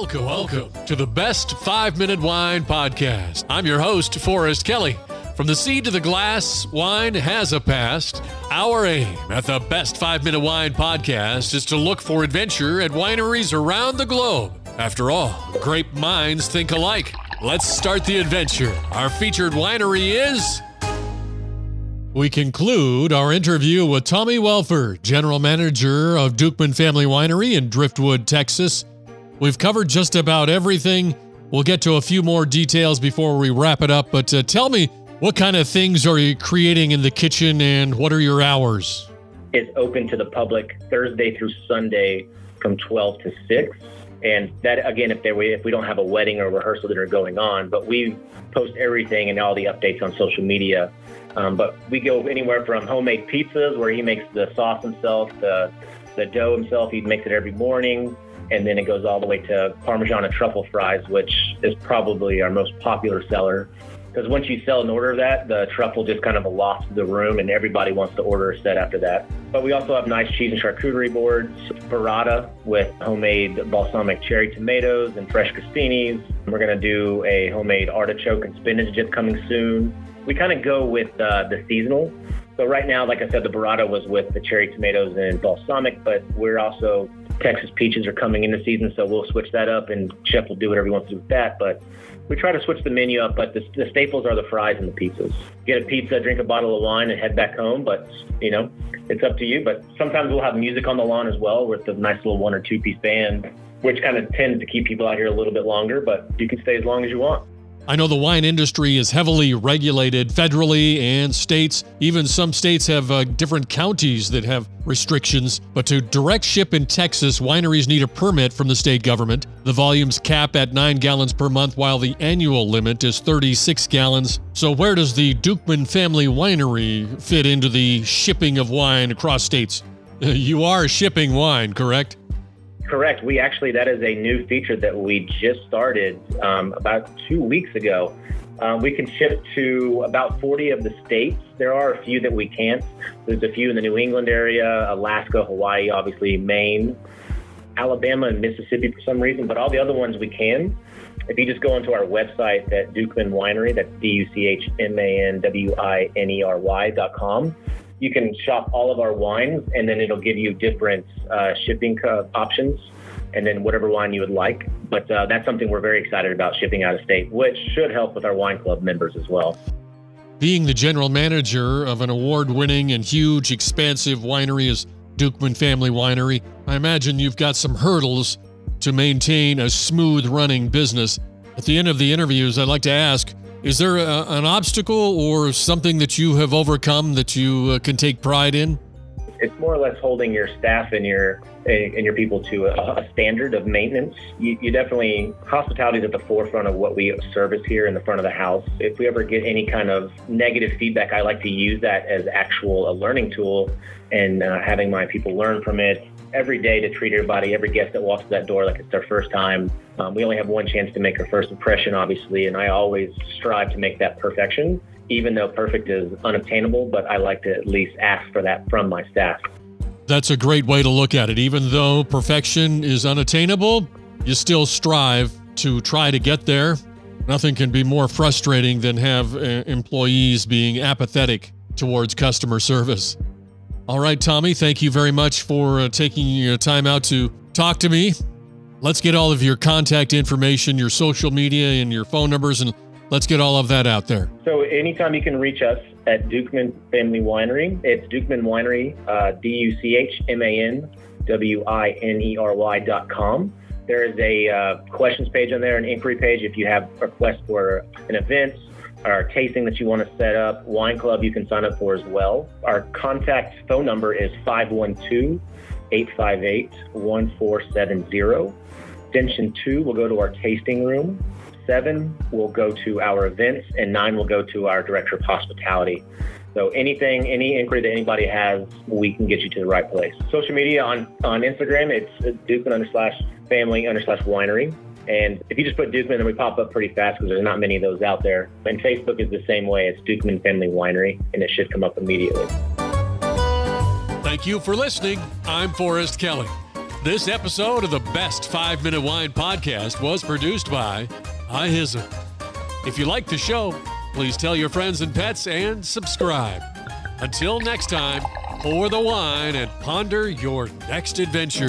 Welcome, welcome to the Best Five Minute Wine Podcast. I'm your host, Forrest Kelly. From the seed to the glass, wine has a past. Our aim at the Best Five Minute Wine Podcast is to look for adventure at wineries around the globe. After all, grape minds think alike. Let's start the adventure. Our featured winery is. We conclude our interview with Tommy Wellford, General Manager of Duchman Family Winery in Driftwood, Texas. We've covered just about everything. We'll get to a few more details before we wrap it up, but uh, tell me, what kind of things are you creating in the kitchen and what are your hours? It's open to the public Thursday through Sunday from 12 to 6. And that again, if there if we don't have a wedding or rehearsal that are going on, but we post everything and all the updates on social media. Um, but we go anywhere from homemade pizzas, where he makes the sauce himself, the the dough himself. He makes it every morning, and then it goes all the way to Parmesan and truffle fries, which is probably our most popular seller because once you sell an order of that, the truffle just kind of lost the room, and everybody wants to order a set after that. But we also have nice cheese and charcuterie boards, burrata with homemade balsamic cherry tomatoes and fresh crostinis. We're going to do a homemade artichoke and spinach just coming soon. We kind of go with uh, the seasonal. So right now, like I said, the burrata was with the cherry tomatoes and balsamic, but we're also Texas peaches are coming into season, so we'll switch that up, and chef will do whatever he wants to do with that. But we try to switch the menu up, but the, the, staples are the fries and the pizzas. Get a pizza, drink a bottle of wine, and head back home. But you know, it's up to you. But sometimes we'll have music on the lawn as well, with a nice little one or two piece band, which kind of tends to keep people out here a little bit longer. But you can stay as long as you want. I know the wine industry is heavily regulated federally and states. Even some states have uh, different counties that have restrictions. But to direct ship in Texas, wineries need a permit from the state government. The volumes cap at 9 gallons per month, while the annual limit is 36 gallons. So, where does the Duchman Family Winery fit into the shipping of wine across states? You are shipping wine, correct? Correct. We actually, that is a new feature that we just started um, about two weeks ago. Um, we can ship to about 40 of the states. There are a few that we can't. There's a few in the New England area, Alaska, Hawaii, obviously, Maine, Alabama, and Mississippi for some reason, but all the other ones we can. If you just go onto our website at Duchman Winery, that's D U C H M A N W I N E R Y dot com, you can shop all of our wines and then it'll give you different uh, shipping co- options and then whatever wine you would like. But uh, that's something we're very excited about shipping out of state, which should help with our wine club members as well. Being the general manager of an award winning and huge, expansive winery as Duchman Family Winery, I imagine you've got some hurdles to maintain a smooth running business. At the end of the interviews, I'd like to ask is there a, an obstacle or something that you have overcome that you uh, can take pride in? It's more or less holding your staff and your and your people to a, a standard of maintenance. You, you, definitely hospitality is at the forefront of what we service here in the front of the house. If we ever get any kind of negative feedback, I like to use that as actual a learning tool and uh, having my people learn from it every day to treat everybody, every guest that walks that door like it's their first time. Um, we only have one chance to make our first impression, obviously, and I always strive to make that perfection, even though perfect is unobtainable, but I like to at least ask for that from my staff. That's a great way to look at it. Even though perfection is unattainable, you still strive to try to get there. Nothing can be more frustrating than have uh, employees being apathetic towards customer service. All right, Tommy, thank you very much for uh, taking your time out to talk to me. Let's get all of your contact information, your social media, and your phone numbers, and let's get all of that out there. So, anytime you can reach us at Duchman Family Winery, it's Duchman Winery, uh, D U C H M A N W I N E R Y dot com. There is a uh, questions page on there, an inquiry page if you have requests for an event, our tasting that you want to set up, wine club you can sign up for as well. Our contact phone number is 512 858 1470. Extension 2 will go to our tasting room. 7 will go to our events, and 9 will go to our director of hospitality. So anything, any inquiry that anybody has, we can get you to the right place. Social media on, on Instagram, it's Duchman under slash family under slash winery. And if you just put Duchman, then we pop up pretty fast because there's not many of those out there. And Facebook is the same way. It's Duchman Family Winery, and it should come up immediately. Thank you for listening. I'm Forrest Kelly. This episode of the Best 5 Minute Wine Podcast was produced by iHizzle. If you like the show, please tell your friends and pets and subscribe. Until next time, pour the wine and ponder your next adventure.